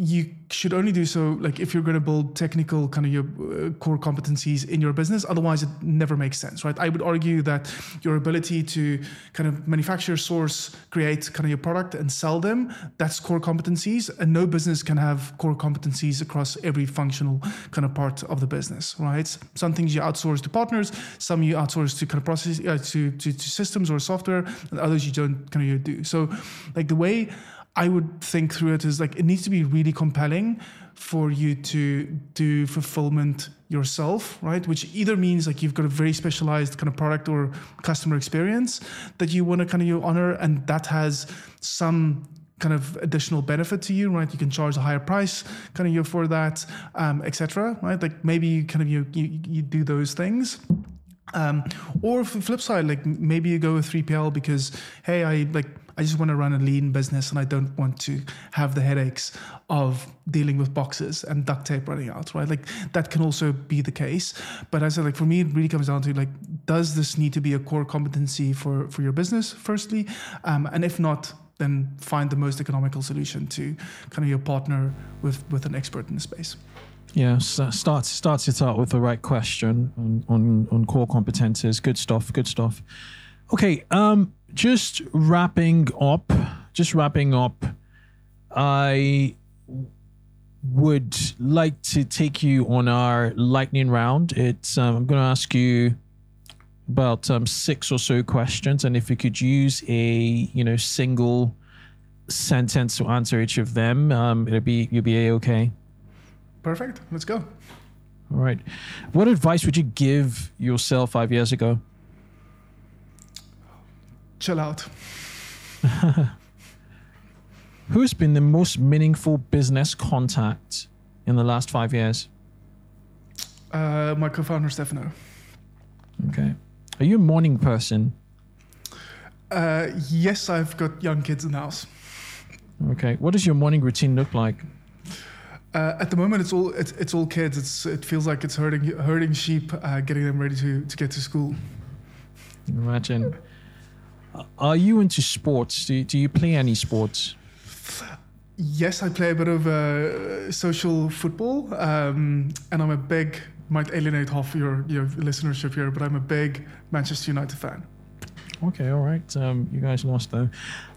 you should only do so like if you're going to build technical kind of your uh, core competencies in your business. Otherwise it never makes sense right? I would argue that your ability to kind of manufacture source create kind of your product and sell them that's core competencies and no business can have core competencies across every functional kind of part of the business right? Some things you outsource to partners some you outsource to kind of process uh, to, to, to systems or software and others you don't kind of do. So like the way I would think through it is like it needs to be really compelling for you to do fulfillment yourself, right? Which either means like you've got a very specialized kind of product or customer experience that you want to kind of you honor, and that has some kind of additional benefit to you, right? You can charge a higher price, kind of you for that, um, etc. Right? Like maybe you kind of you you, you do those things. Um, or flip side, like maybe you go with 3PL because hey, I like I just want to run a lean business and I don't want to have the headaches of dealing with boxes and duct tape running out, right? Like that can also be the case. But I said, like for me, it really comes down to like, does this need to be a core competency for for your business, firstly, um, and if not, then find the most economical solution to kind of your partner with with an expert in the space. Yeah, so start starts it out with the right question on, on on core competences. Good stuff. Good stuff. Okay, um, just wrapping up. Just wrapping up. I would like to take you on our lightning round. It's um, I'm going to ask you about um, six or so questions, and if you could use a you know single sentence to answer each of them, um, it'll be you'll be a okay. Perfect. Let's go. All right. What advice would you give yourself five years ago? Chill out. Who's been the most meaningful business contact in the last five years? Uh, my co-founder Stefano. Okay. Are you a morning person? Uh, yes, I've got young kids in the house. Okay. What does your morning routine look like? Uh, at the moment, it's all it's, it's all kids. It's it feels like it's herding herding sheep, uh, getting them ready to to get to school. Imagine. Are you into sports? Do you, do you play any sports? Yes, I play a bit of uh, social football, um, and I'm a big. Might alienate half your your listenership here, but I'm a big Manchester United fan. Okay, all right. Um, you guys lost though.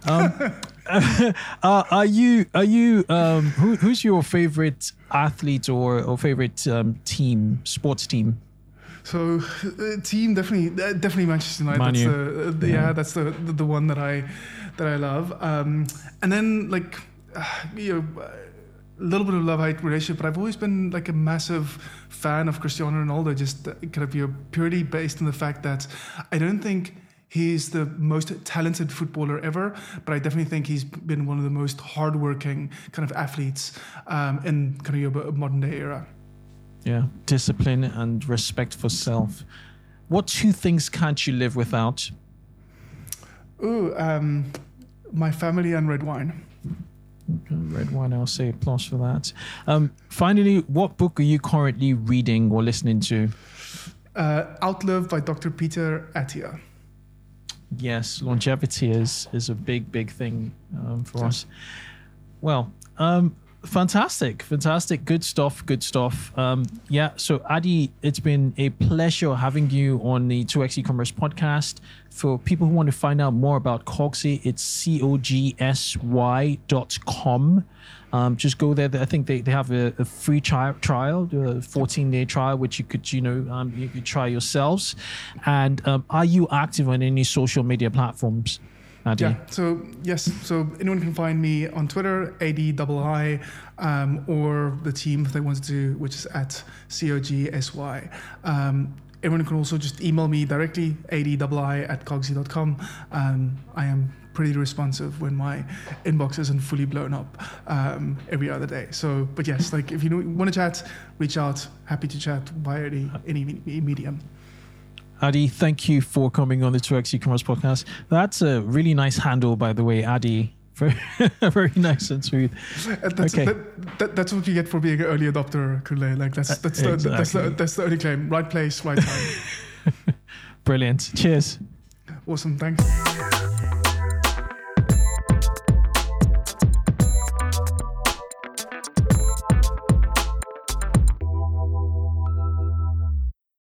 Um, uh, are you are you um, who, who's your favorite athlete or or favorite um, team sports team? So uh, team definitely uh, definitely Manchester United. Man that's the, uh, yeah. that's the, the the one that I that I love. Um, and then like uh, you know. A little bit of love hate relationship, but I've always been like a massive fan of Cristiano Ronaldo, just uh, kind of you know, purely based on the fact that I don't think he's the most talented footballer ever, but I definitely think he's been one of the most hardworking kind of athletes um, in kind of your modern day era. Yeah, discipline and respect for self. What two things can't you live without? Ooh, um, my family and red wine. Red wine, I'll say plus for that. Um, finally, what book are you currently reading or listening to? Uh, Outlive by Dr. Peter Attia. Yes, longevity is is a big, big thing um, for us. Well, um, fantastic, fantastic, good stuff, good stuff. Um, yeah, so Adii, it's been a pleasure having you on the 2x e-commerce podcast. For people who want to find out more about Cogsy, it's c-o-g-s-y dot com. Um, just go there. I think they, they have a, a free tri- trial, a 14 day trial, which you could, you know, um, you could try yourselves. And um, are you active on any social media platforms? Yeah. So yes. So anyone can find me on Twitter, ADII, um, or the team if they want to, which is at COGSY. Um, everyone can also just email me directly, ADII at cogsy.com. Um, I am pretty responsive when my inbox isn't fully blown up um, every other day. So, but yes, like if you want to chat, reach out. Happy to chat via any, any medium. Adii, thank you for coming on the 2x e-commerce podcast. That's a really nice handle, by the way, Adii. Very, very nice and smooth. Uh, that's, okay. That, that, that's what you get for being an early adopter, Kunle. Like that's that's, uh, exactly. that's, the, that's the only claim. Right place, right time. Brilliant. Cheers. Awesome. Thanks.